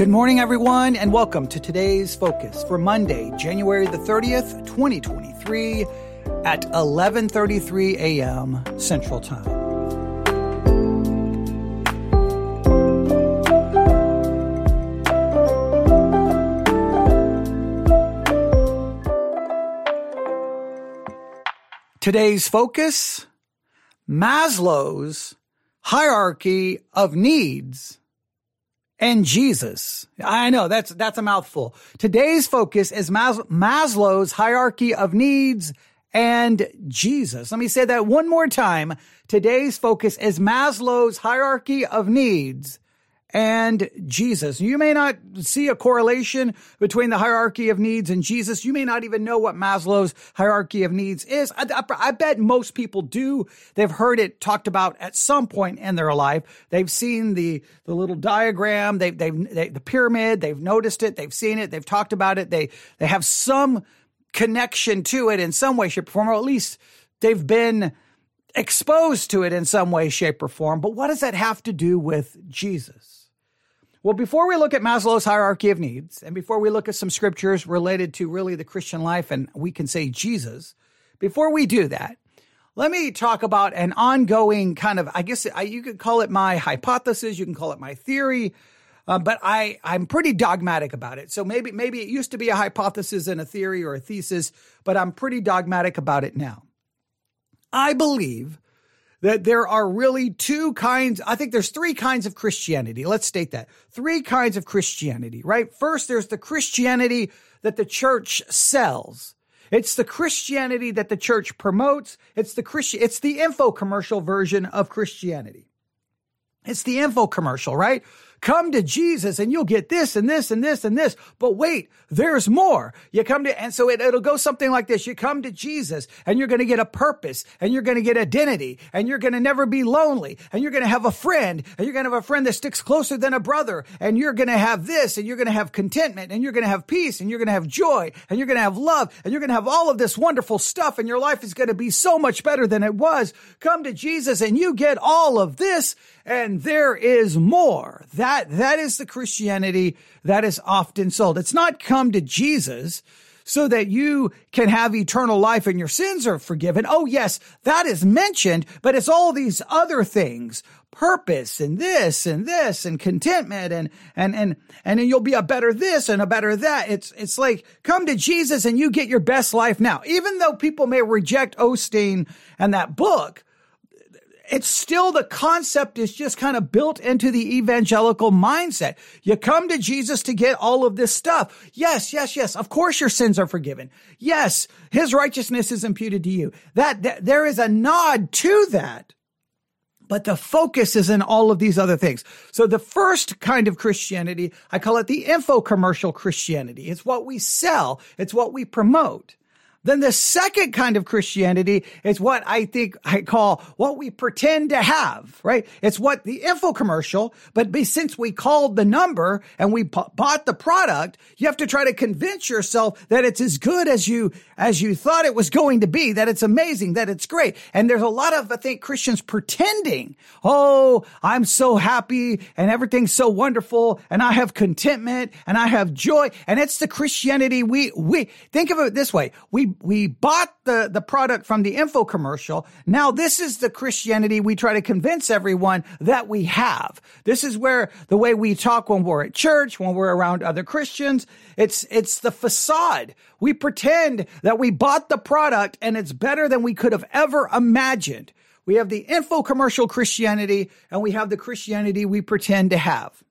Good morning, everyone, and welcome to today's focus for Monday, January the 30th, 2023 at 11:33 a.m. Central Time. Today's focus Maslow's hierarchy of needs and Jesus. I know that's, that's a mouthful. Today's focus is Mas- Maslow's hierarchy of needs and Jesus. Let me say that one more time. Today's focus is Maslow's hierarchy of needs and Jesus. You may not see a correlation between the hierarchy of needs and Jesus. You may not even know what Maslow's hierarchy of needs is. I, I, I, bet most people do. They've heard it talked about at some point in their life. They've seen the, the little diagram. They've, they've, they, the pyramid. They've noticed it. They've seen it. They've talked about it. They, they have some connection to it in some way, shape, or form, or at least they've been exposed to it in some way, shape, or form. But what does that have to do with Jesus? Well, before we look at Maslow's hierarchy of needs, and before we look at some scriptures related to really the Christian life, and we can say Jesus, before we do that, let me talk about an ongoing kind of, I guess you could call it my hypothesis, you can call it my theory, uh, but I, I'm pretty dogmatic about it. So maybe, maybe it used to be a hypothesis and a theory or a thesis, but I'm pretty dogmatic about it now. I believe that there are really two kinds. I think there's three kinds of Christianity. Let's state that. Three kinds of Christianity, right? First, there's the Christianity that the church sells. It's the Christianity that the church promotes. It's the Christian, it's the info commercial version of Christianity. It's the info commercial, right? Come to Jesus and you'll get this and this and this and this. But wait, there's more. You come to, and so it, it'll go something like this. You come to Jesus and you're going to get a purpose and you're going to get identity and you're going to never be lonely and you're going to have a friend and you're going to have a friend that sticks closer than a brother and you're going to have this and you're going to have contentment and you're going to have peace and you're going to have joy and you're going to have love and you're going to have all of this wonderful stuff and your life is going to be so much better than it was. Come to Jesus and you get all of this and there is more. That, that is the Christianity that is often sold. It's not come to Jesus so that you can have eternal life and your sins are forgiven. Oh, yes, that is mentioned, but it's all these other things, purpose and this and this and contentment and, and, and, and then you'll be a better this and a better that. It's, it's like come to Jesus and you get your best life now. Even though people may reject Osteen and that book, it's still the concept is just kind of built into the evangelical mindset. You come to Jesus to get all of this stuff. Yes, yes, yes. Of course your sins are forgiven. Yes, his righteousness is imputed to you. That, that there is a nod to that. But the focus is in all of these other things. So the first kind of Christianity, I call it the info commercial Christianity. It's what we sell. It's what we promote. Then the second kind of Christianity is what I think I call what we pretend to have, right? It's what the info commercial, but since we called the number and we bought the product, you have to try to convince yourself that it's as good as you, as you thought it was going to be, that it's amazing, that it's great. And there's a lot of, I think, Christians pretending, oh, I'm so happy and everything's so wonderful and I have contentment and I have joy. And it's the Christianity we, we, think of it this way. We we bought the, the product from the info commercial. Now this is the Christianity we try to convince everyone that we have. This is where the way we talk when we're at church, when we're around other Christians, it's, it's the facade. We pretend that we bought the product and it's better than we could have ever imagined. We have the info commercial Christianity and we have the Christianity we pretend to have.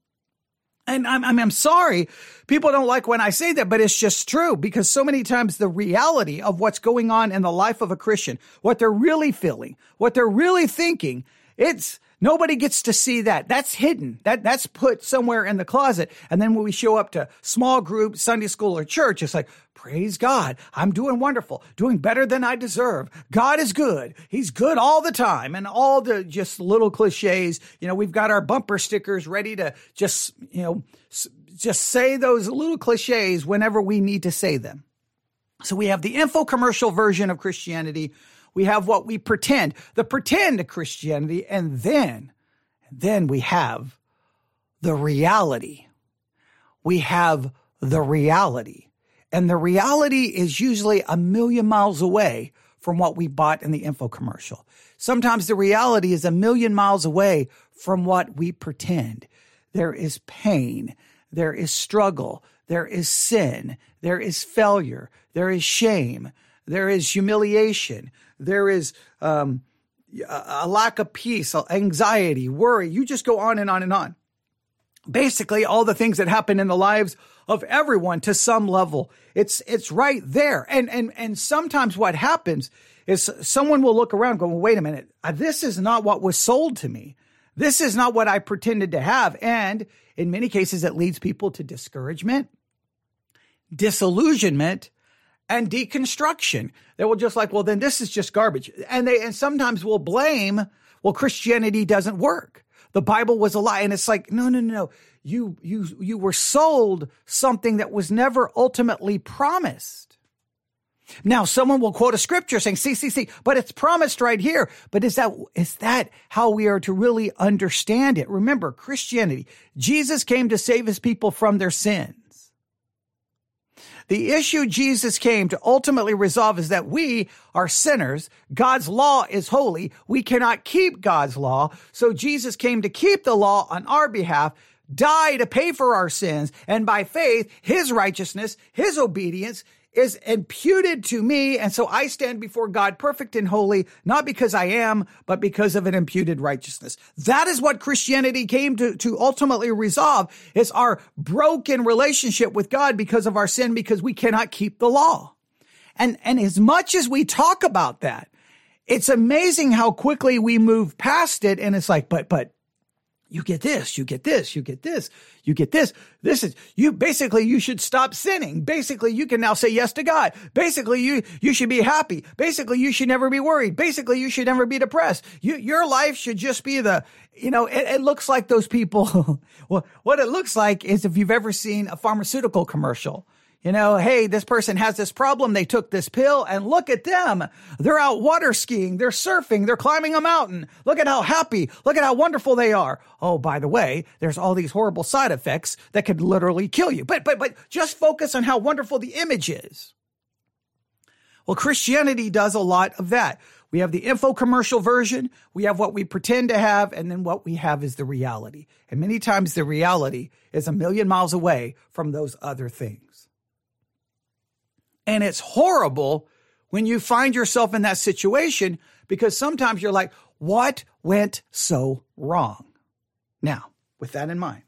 And I'm, I'm, I'm sorry. People don't like when I say that, but it's just true because so many times the reality of what's going on in the life of a Christian, what they're really feeling, what they're really thinking, it's, Nobody gets to see that. That's hidden. That, that's put somewhere in the closet. And then when we show up to small group, Sunday school or church, it's like, praise God. I'm doing wonderful, doing better than I deserve. God is good. He's good all the time. And all the just little cliches. You know, we've got our bumper stickers ready to just, you know, just say those little cliches whenever we need to say them. So we have the info commercial version of Christianity we have what we pretend, the pretend Christianity, and then, then we have the reality. we have the reality. And the reality is usually a million miles away from what we bought in the info commercial. Sometimes the reality is a million miles away from what we pretend. There is pain. There is struggle. There is sin. There is failure. There is shame. There is humiliation. There is um, a lack of peace, anxiety, worry. You just go on and on and on. Basically, all the things that happen in the lives of everyone to some level. It's it's right there. And and and sometimes what happens is someone will look around going, wait a minute, uh, this is not what was sold to me. This is not what I pretended to have. And in many cases, it leads people to discouragement, disillusionment, and deconstruction. They will just like, well, then this is just garbage. And they, and sometimes will blame, well, Christianity doesn't work. The Bible was a lie. And it's like, no, no, no, no. You, you, you were sold something that was never ultimately promised. Now, someone will quote a scripture saying, see, see, see, but it's promised right here. But is that, is that how we are to really understand it? Remember, Christianity, Jesus came to save his people from their sins. The issue Jesus came to ultimately resolve is that we are sinners. God's law is holy. We cannot keep God's law. So Jesus came to keep the law on our behalf, die to pay for our sins, and by faith, his righteousness, his obedience, is imputed to me. And so I stand before God perfect and holy, not because I am, but because of an imputed righteousness. That is what Christianity came to, to ultimately resolve is our broken relationship with God because of our sin, because we cannot keep the law. And, and as much as we talk about that, it's amazing how quickly we move past it. And it's like, but, but you get this, you get this, you get this, you get this. This is you basically you should stop sinning. Basically, you can now say yes to God. Basically, you you should be happy. Basically, you should never be worried. Basically, you should never be depressed. You, your life should just be the you know. It, it looks like those people. well, what it looks like is if you've ever seen a pharmaceutical commercial you know, hey, this person has this problem. They took this pill and look at them. They're out water skiing. They're surfing. They're climbing a mountain. Look at how happy. Look at how wonderful they are. Oh, by the way, there's all these horrible side effects that could literally kill you. But, but, but just focus on how wonderful the image is. Well, Christianity does a lot of that. We have the info commercial version. We have what we pretend to have. And then what we have is the reality. And many times the reality is a million miles away from those other things. And it's horrible when you find yourself in that situation because sometimes you're like, what went so wrong? Now, with that in mind,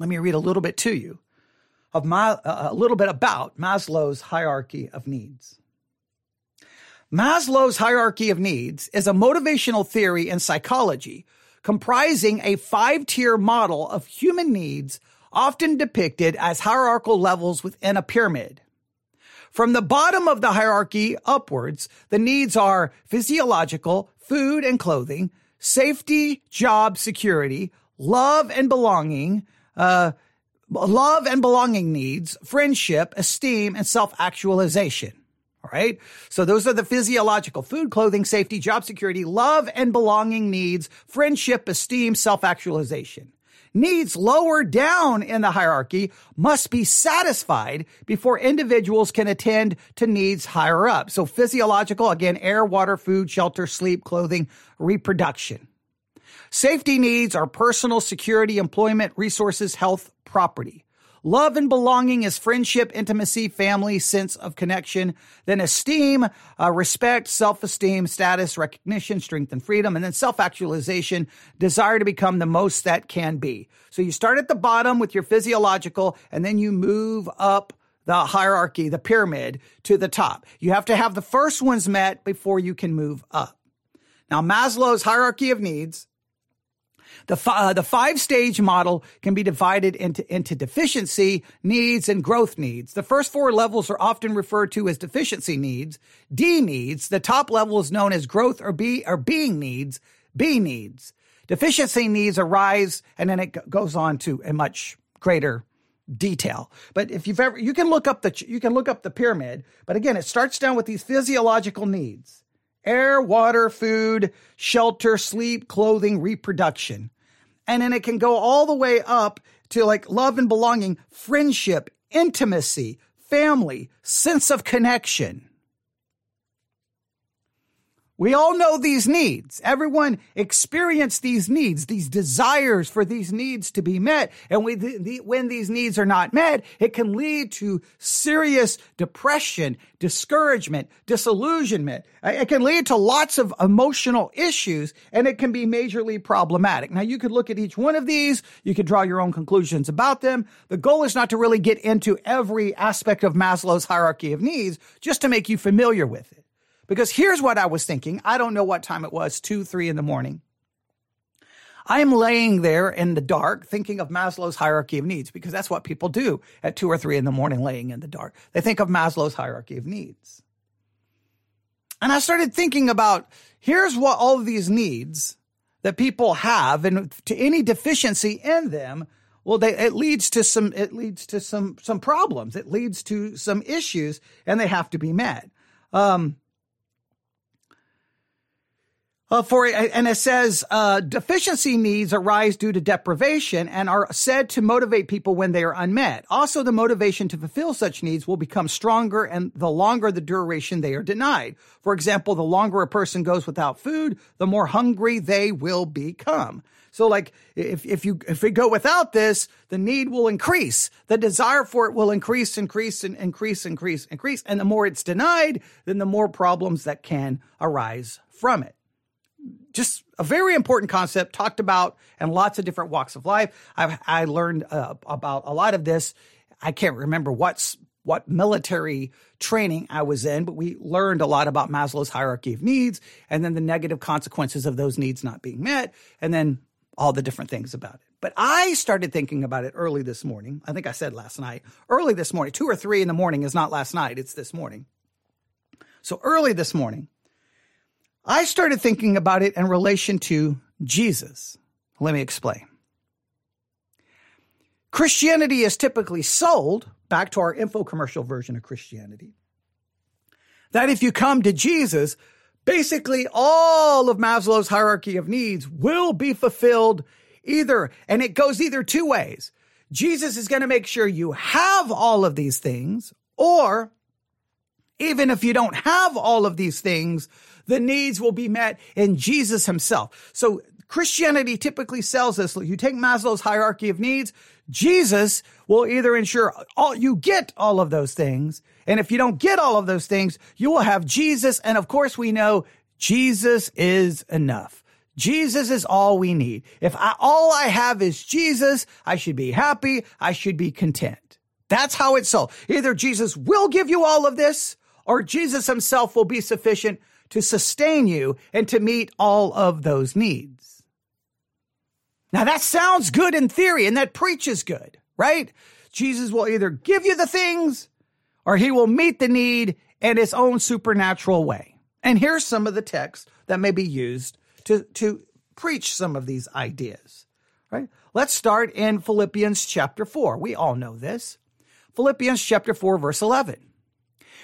let me read a little bit to you of my, uh, a little bit about Maslow's hierarchy of needs. Maslow's hierarchy of needs is a motivational theory in psychology comprising a five tier model of human needs often depicted as hierarchical levels within a pyramid. From the bottom of the hierarchy upwards, the needs are physiological, food and clothing, safety, job security, love and belonging, uh, love and belonging needs, friendship, esteem, and self-actualization. All right. So those are the physiological food, clothing, safety, job security, love and belonging needs, friendship, esteem, self-actualization needs lower down in the hierarchy must be satisfied before individuals can attend to needs higher up. So physiological, again, air, water, food, shelter, sleep, clothing, reproduction. Safety needs are personal security, employment, resources, health, property. Love and belonging is friendship, intimacy, family, sense of connection. Then esteem, uh, respect, self-esteem, status, recognition, strength and freedom. And then self-actualization, desire to become the most that can be. So you start at the bottom with your physiological and then you move up the hierarchy, the pyramid to the top. You have to have the first ones met before you can move up. Now, Maslow's hierarchy of needs the, uh, the five stage model can be divided into, into deficiency needs and growth needs. The first four levels are often referred to as deficiency needs, D needs. The top level is known as growth or B or being needs, B needs. Deficiency needs arise and then it goes on to a much greater detail. But if you've ever, you can look up the, you can look up the pyramid. But again, it starts down with these physiological needs air, water, food, shelter, sleep, clothing, reproduction. And then it can go all the way up to like love and belonging, friendship, intimacy, family, sense of connection. We all know these needs. Everyone experience these needs, these desires for these needs to be met. And we, the, the, when these needs are not met, it can lead to serious depression, discouragement, disillusionment. It can lead to lots of emotional issues and it can be majorly problematic. Now you could look at each one of these. You could draw your own conclusions about them. The goal is not to really get into every aspect of Maslow's hierarchy of needs, just to make you familiar with it. Because here's what I was thinking. I don't know what time it was, two, three in the morning. I am laying there in the dark thinking of Maslow's hierarchy of needs because that's what people do at two or three in the morning laying in the dark. They think of Maslow's hierarchy of needs. And I started thinking about here's what all of these needs that people have and to any deficiency in them, well, they, it leads to some, it leads to some, some problems. It leads to some issues and they have to be met. Um, uh, for and it says uh, deficiency needs arise due to deprivation and are said to motivate people when they are unmet. Also, the motivation to fulfill such needs will become stronger, and the longer the duration they are denied. For example, the longer a person goes without food, the more hungry they will become. So, like if if you if we go without this, the need will increase. The desire for it will increase, increase, and increase, increase, increase. And the more it's denied, then the more problems that can arise from it just a very important concept talked about in lots of different walks of life. I've, I learned uh, about a lot of this. I can't remember what's what military training I was in, but we learned a lot about Maslow's hierarchy of needs and then the negative consequences of those needs not being met and then all the different things about it. But I started thinking about it early this morning. I think I said last night. Early this morning, two or three in the morning is not last night, it's this morning. So early this morning, I started thinking about it in relation to Jesus. Let me explain. Christianity is typically sold, back to our infocommercial version of Christianity, that if you come to Jesus, basically all of Maslow's hierarchy of needs will be fulfilled either, and it goes either two ways. Jesus is going to make sure you have all of these things, or even if you don't have all of these things, the needs will be met in Jesus himself. So Christianity typically sells this. you take Maslow's hierarchy of needs, Jesus will either ensure all, you get all of those things. And if you don't get all of those things, you will have Jesus. And of course, we know Jesus is enough. Jesus is all we need. If I, all I have is Jesus, I should be happy. I should be content. That's how it's sold. Either Jesus will give you all of this or Jesus himself will be sufficient to sustain you and to meet all of those needs. Now that sounds good in theory and that preaches good, right? Jesus will either give you the things or he will meet the need in his own supernatural way. And here's some of the text that may be used to, to preach some of these ideas, right? Let's start in Philippians chapter 4. We all know this. Philippians chapter 4, verse 11.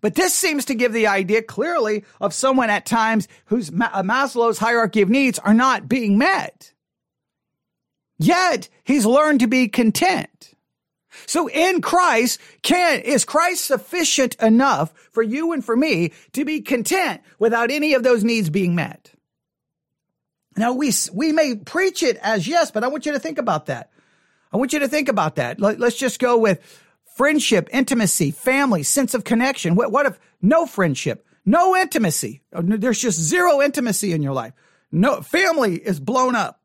But this seems to give the idea clearly of someone at times whose uh, Maslow's hierarchy of needs are not being met. Yet he's learned to be content. So in Christ, can, is Christ sufficient enough for you and for me to be content without any of those needs being met? Now we, we may preach it as yes, but I want you to think about that. I want you to think about that. Let's just go with friendship, intimacy, family, sense of connection. What, what if no friendship, no intimacy? There's just zero intimacy in your life. No family is blown up.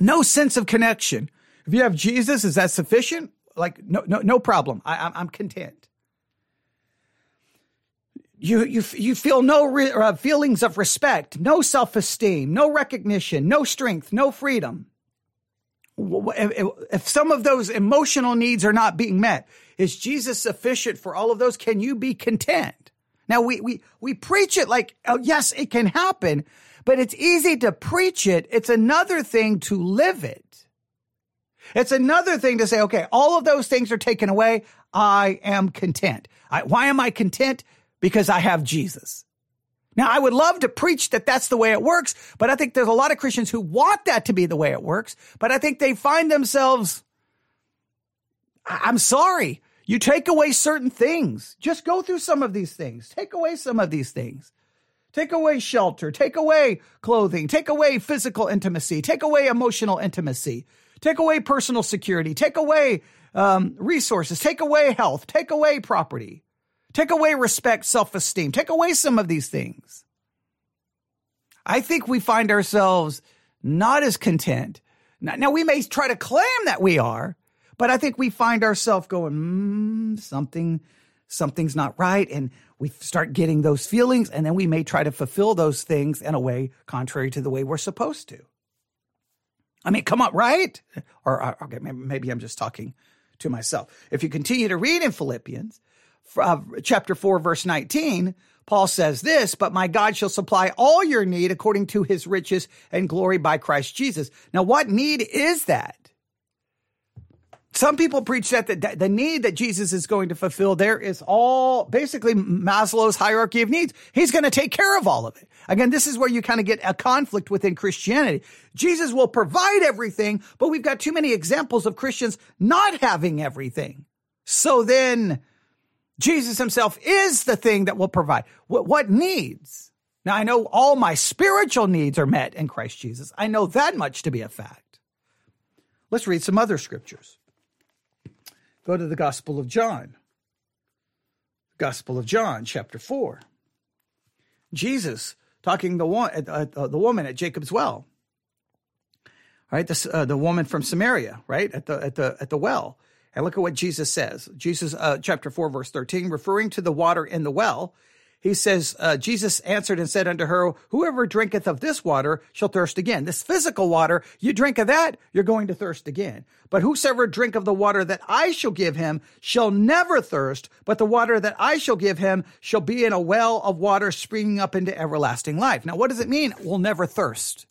No sense of connection. If you have Jesus, is that sufficient? Like no, no, no problem. I, I'm content. You, you, you feel no re, uh, feelings of respect, no self esteem, no recognition, no strength, no freedom. If some of those emotional needs are not being met, is Jesus sufficient for all of those? Can you be content? Now we, we, we preach it like, oh, yes, it can happen, but it's easy to preach it. It's another thing to live it. It's another thing to say, okay, all of those things are taken away. I am content. I, why am I content? Because I have Jesus. Now, I would love to preach that that's the way it works, but I think there's a lot of Christians who want that to be the way it works, but I think they find themselves, I'm sorry, you take away certain things. Just go through some of these things. Take away some of these things. Take away shelter. Take away clothing. Take away physical intimacy. Take away emotional intimacy. Take away personal security. Take away um, resources. Take away health. Take away property. Take away respect, self esteem. Take away some of these things. I think we find ourselves not as content. Now, now we may try to claim that we are, but I think we find ourselves going, mm, something, something's not right. And we start getting those feelings, and then we may try to fulfill those things in a way contrary to the way we're supposed to. I mean, come on, right? Or, okay, maybe, maybe I'm just talking to myself. If you continue to read in Philippians, uh, chapter 4, verse 19, Paul says this, but my God shall supply all your need according to his riches and glory by Christ Jesus. Now, what need is that? Some people preach that the, the need that Jesus is going to fulfill there is all basically Maslow's hierarchy of needs. He's going to take care of all of it. Again, this is where you kind of get a conflict within Christianity. Jesus will provide everything, but we've got too many examples of Christians not having everything. So then Jesus himself is the thing that will provide. What, what needs? Now, I know all my spiritual needs are met in Christ Jesus. I know that much to be a fact. Let's read some other scriptures. Go to the Gospel of John. Gospel of John, chapter 4. Jesus talking the uh, the woman at Jacob's well. Right, this, uh, the woman from Samaria, right at the at the at the well. And look at what Jesus says. Jesus, uh, chapter 4, verse 13, referring to the water in the well, he says, uh, Jesus answered and said unto her, Whoever drinketh of this water shall thirst again. This physical water, you drink of that, you're going to thirst again. But whosoever drink of the water that I shall give him shall never thirst, but the water that I shall give him shall be in a well of water springing up into everlasting life. Now, what does it mean? We'll never thirst.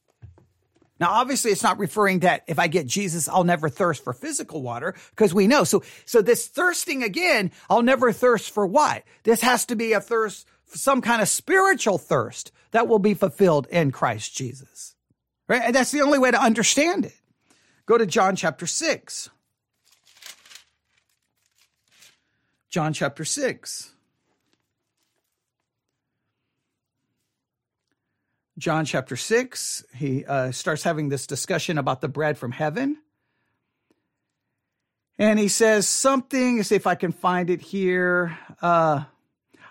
Now, obviously, it's not referring that if I get Jesus, I'll never thirst for physical water because we know. So, so this thirsting again, I'll never thirst for what? This has to be a thirst, some kind of spiritual thirst that will be fulfilled in Christ Jesus. Right? And that's the only way to understand it. Go to John chapter 6. John chapter 6. John chapter 6, he uh, starts having this discussion about the bread from heaven. And he says something, see if I can find it here. Uh,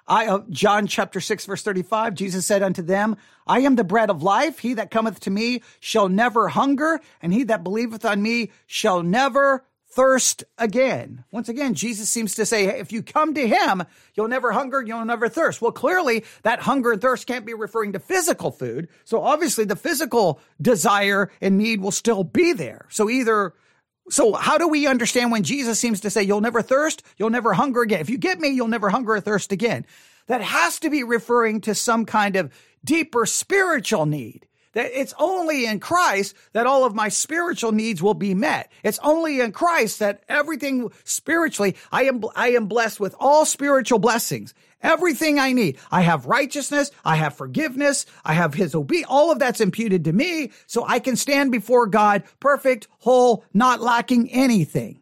I, uh, John chapter 6, verse 35, Jesus said unto them, I am the bread of life. He that cometh to me shall never hunger, and he that believeth on me shall never thirst again. Once again, Jesus seems to say, if you come to him, you'll never hunger, you'll never thirst. Well, clearly that hunger and thirst can't be referring to physical food. So obviously the physical desire and need will still be there. So either so how do we understand when Jesus seems to say, you'll never thirst, you'll never hunger again? If you get me, you'll never hunger or thirst again. That has to be referring to some kind of deeper spiritual need. That it's only in Christ that all of my spiritual needs will be met. It's only in Christ that everything spiritually, I am, I am blessed with all spiritual blessings. Everything I need. I have righteousness. I have forgiveness. I have his obedience. All of that's imputed to me. So I can stand before God perfect, whole, not lacking anything.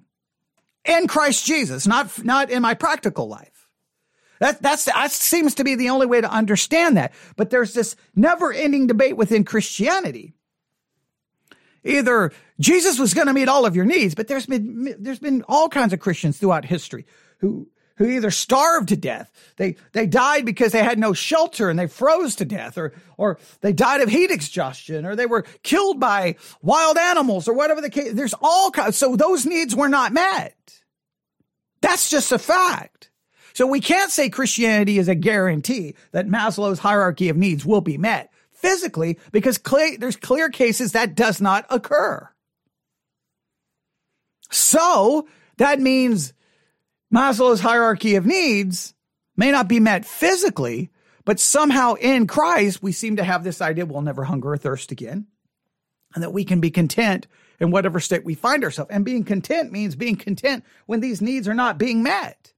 In Christ Jesus, not, not in my practical life. That, that's, that seems to be the only way to understand that. But there's this never ending debate within Christianity. Either Jesus was going to meet all of your needs, but there's been, there's been all kinds of Christians throughout history who, who either starved to death, they, they died because they had no shelter and they froze to death, or, or they died of heat exhaustion, or they were killed by wild animals, or whatever the case. There's all kinds. So those needs were not met. That's just a fact. So we can't say Christianity is a guarantee that Maslow's hierarchy of needs will be met physically because clear, there's clear cases that does not occur. So that means Maslow's hierarchy of needs may not be met physically, but somehow in Christ, we seem to have this idea we'll never hunger or thirst again, and that we can be content in whatever state we find ourselves. And being content means being content when these needs are not being met.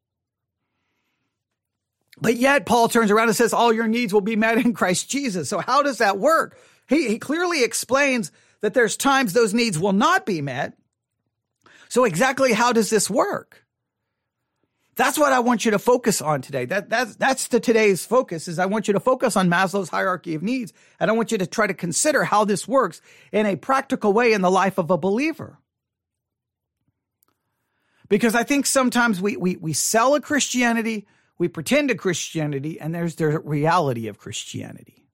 But yet, Paul turns around and says, All your needs will be met in Christ Jesus. So, how does that work? He, he clearly explains that there's times those needs will not be met. So, exactly how does this work? That's what I want you to focus on today. That, that's, that's the today's focus is I want you to focus on Maslow's hierarchy of needs. And I want you to try to consider how this works in a practical way in the life of a believer. Because I think sometimes we, we, we sell a Christianity, we pretend to Christianity, and there's the reality of Christianity.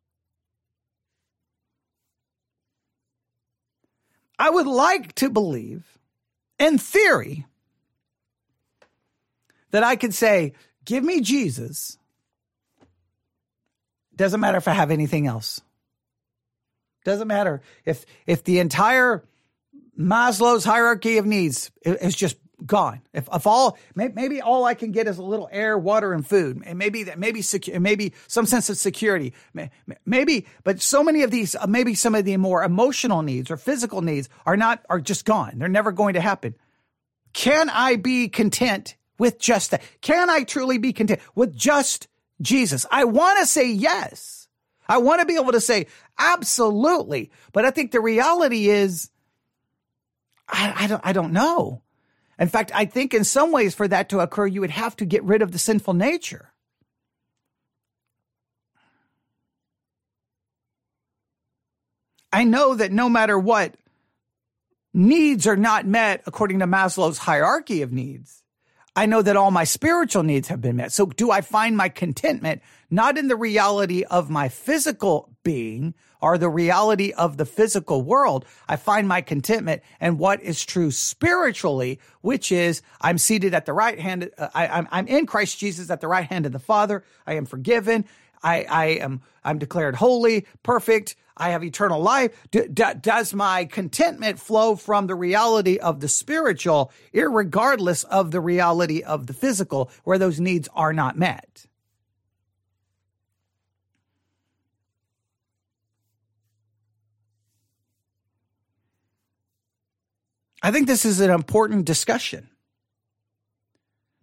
I would like to believe, in theory, that I could say, give me Jesus. Doesn't matter if I have anything else. Doesn't matter if if the entire Maslow's hierarchy of needs is just gone. If, if all maybe all I can get is a little air, water, and food, and maybe that maybe maybe some sense of security, maybe. But so many of these, uh, maybe some of the more emotional needs or physical needs are not are just gone. They're never going to happen. Can I be content with just that? Can I truly be content with just Jesus? I want to say yes. I want to be able to say absolutely. But I think the reality is, I, I, don't, I don't know. In fact, I think in some ways for that to occur, you would have to get rid of the sinful nature. I know that no matter what, needs are not met according to Maslow's hierarchy of needs. I know that all my spiritual needs have been met. So do I find my contentment not in the reality of my physical being are the reality of the physical world? I find my contentment and what is true spiritually, which is I'm seated at the right hand. Uh, I, I'm, I'm in Christ Jesus at the right hand of the Father. I am forgiven. I, I am I'm declared holy, perfect. I have eternal life. D- d- does my contentment flow from the reality of the spiritual, regardless of the reality of the physical, where those needs are not met? I think this is an important discussion.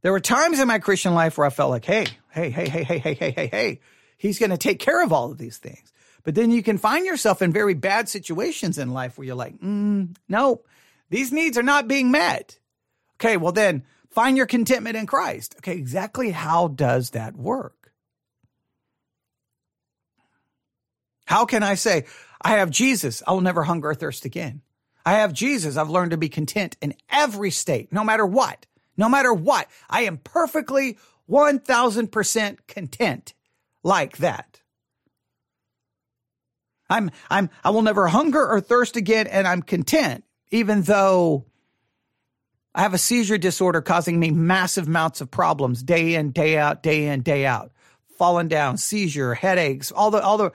There were times in my Christian life where I felt like, hey, hey, hey, hey, hey, hey, hey, hey, hey, he's going to take care of all of these things. But then you can find yourself in very bad situations in life where you're like, mm, no, these needs are not being met. Okay, well then find your contentment in Christ. Okay, exactly how does that work? How can I say, I have Jesus, I will never hunger or thirst again? I have Jesus, I've learned to be content in every state, no matter what. No matter what, I am perfectly 1000% content like that. I'm, I'm, I will never hunger or thirst again and I'm content, even though I have a seizure disorder causing me massive amounts of problems day in, day out, day in, day out. Falling down, seizure, headaches, all the, all the,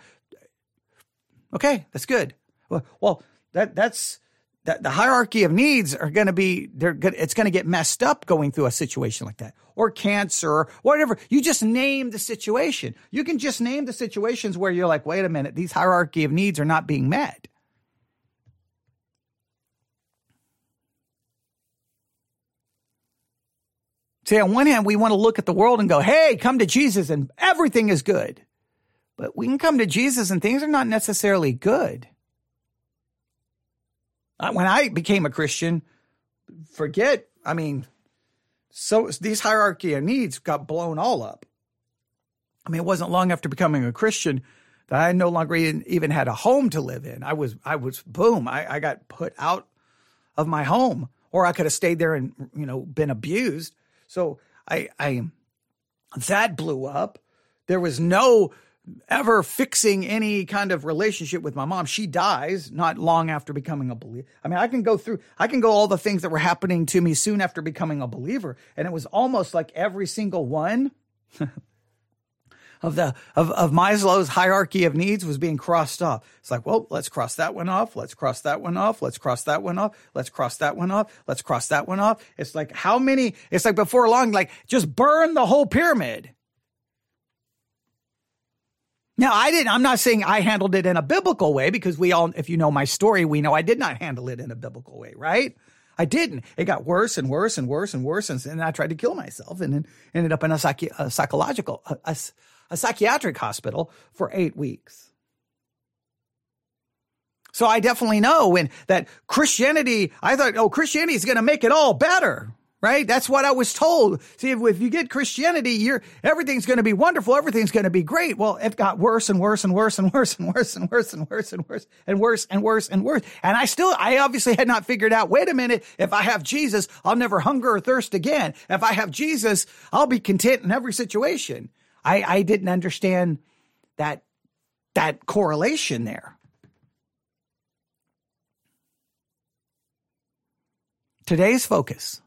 okay, that's good. Well, well that, that's, that the hierarchy of needs are going to be they're good it's going to get messed up going through a situation like that or cancer or whatever. You just name the situation. You can just name the situations where you're like wait a minute these hierarchy of needs are not being met. See, on one hand, we want to look at the world and go, hey, come to Jesus and everything is good. But we can come to Jesus and things are not necessarily good when I became a Christian, forget, I mean, so these hierarchy of needs got blown all up. I mean, it wasn't long after becoming a Christian that I no longer even had a home to live in. I was, I was, boom, I, I got put out of my home, or I could have stayed there and, you know, been abused. So I, I, that blew up. There was no ever fixing any kind of relationship with my mom. She dies not long after becoming a believer. I mean, I can go through, I can go all the things that were happening to me soon after becoming a believer. And it was almost like every single one. of the of, of Maslow's hierarchy of needs was being crossed off. It's like, well, let's cross that one off. Let's cross that one off. Let's cross that one off. Let's cross that one off. Let's cross that one off. It's like how many? It's like before long, like just burn the whole pyramid. Now, I didn't, I'm not saying I handled it in a biblical way because we all, if you know my story, we know I did not handle it in a biblical way, right? I didn't. It got worse and worse and worse and worse. And, I tried to kill myself and then ended up in a, psychi- a psychological, a, a, a psychiatric hospital for eight weeks. So I definitely know when that Christianity, I thought, oh, Christianity is going to make it all better right? That's what I was told. See, if, if you get Christianity, you're, everything's going to be wonderful. Everything's going to be great. Well, it got worse and worse and worse and worse and worse and worse and worse and worse and worse and worse and worse. And I still, I obviously had not figured out, wait a minute, if I have Jesus, I'll never hunger or thirst again. If I have Jesus, I'll be content in every situation. I, I didn't understand that, that correlation there. Today's focus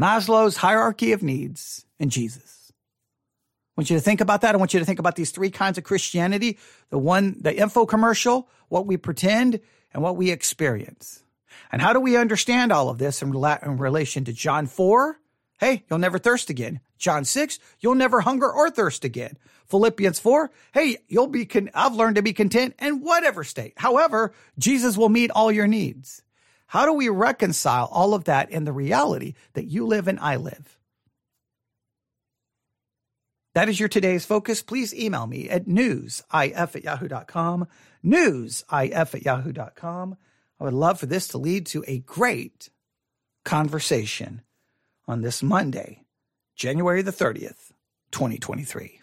Maslow's hierarchy of needs and Jesus. I want you to think about that. I want you to think about these three kinds of Christianity the one, the info commercial, what we pretend, and what we experience. And how do we understand all of this in, rela- in relation to John 4? Hey, you'll never thirst again. John 6, you'll never hunger or thirst again. Philippians 4, hey, you'll be, con- I've learned to be content in whatever state. However, Jesus will meet all your needs. How do we reconcile all of that in the reality that you live and I live? That is your today's focus. Please email me at newsif at yahoo.com. Newsif at yahoo.com. I would love for this to lead to a great conversation on this Monday, January the 30th, 2023.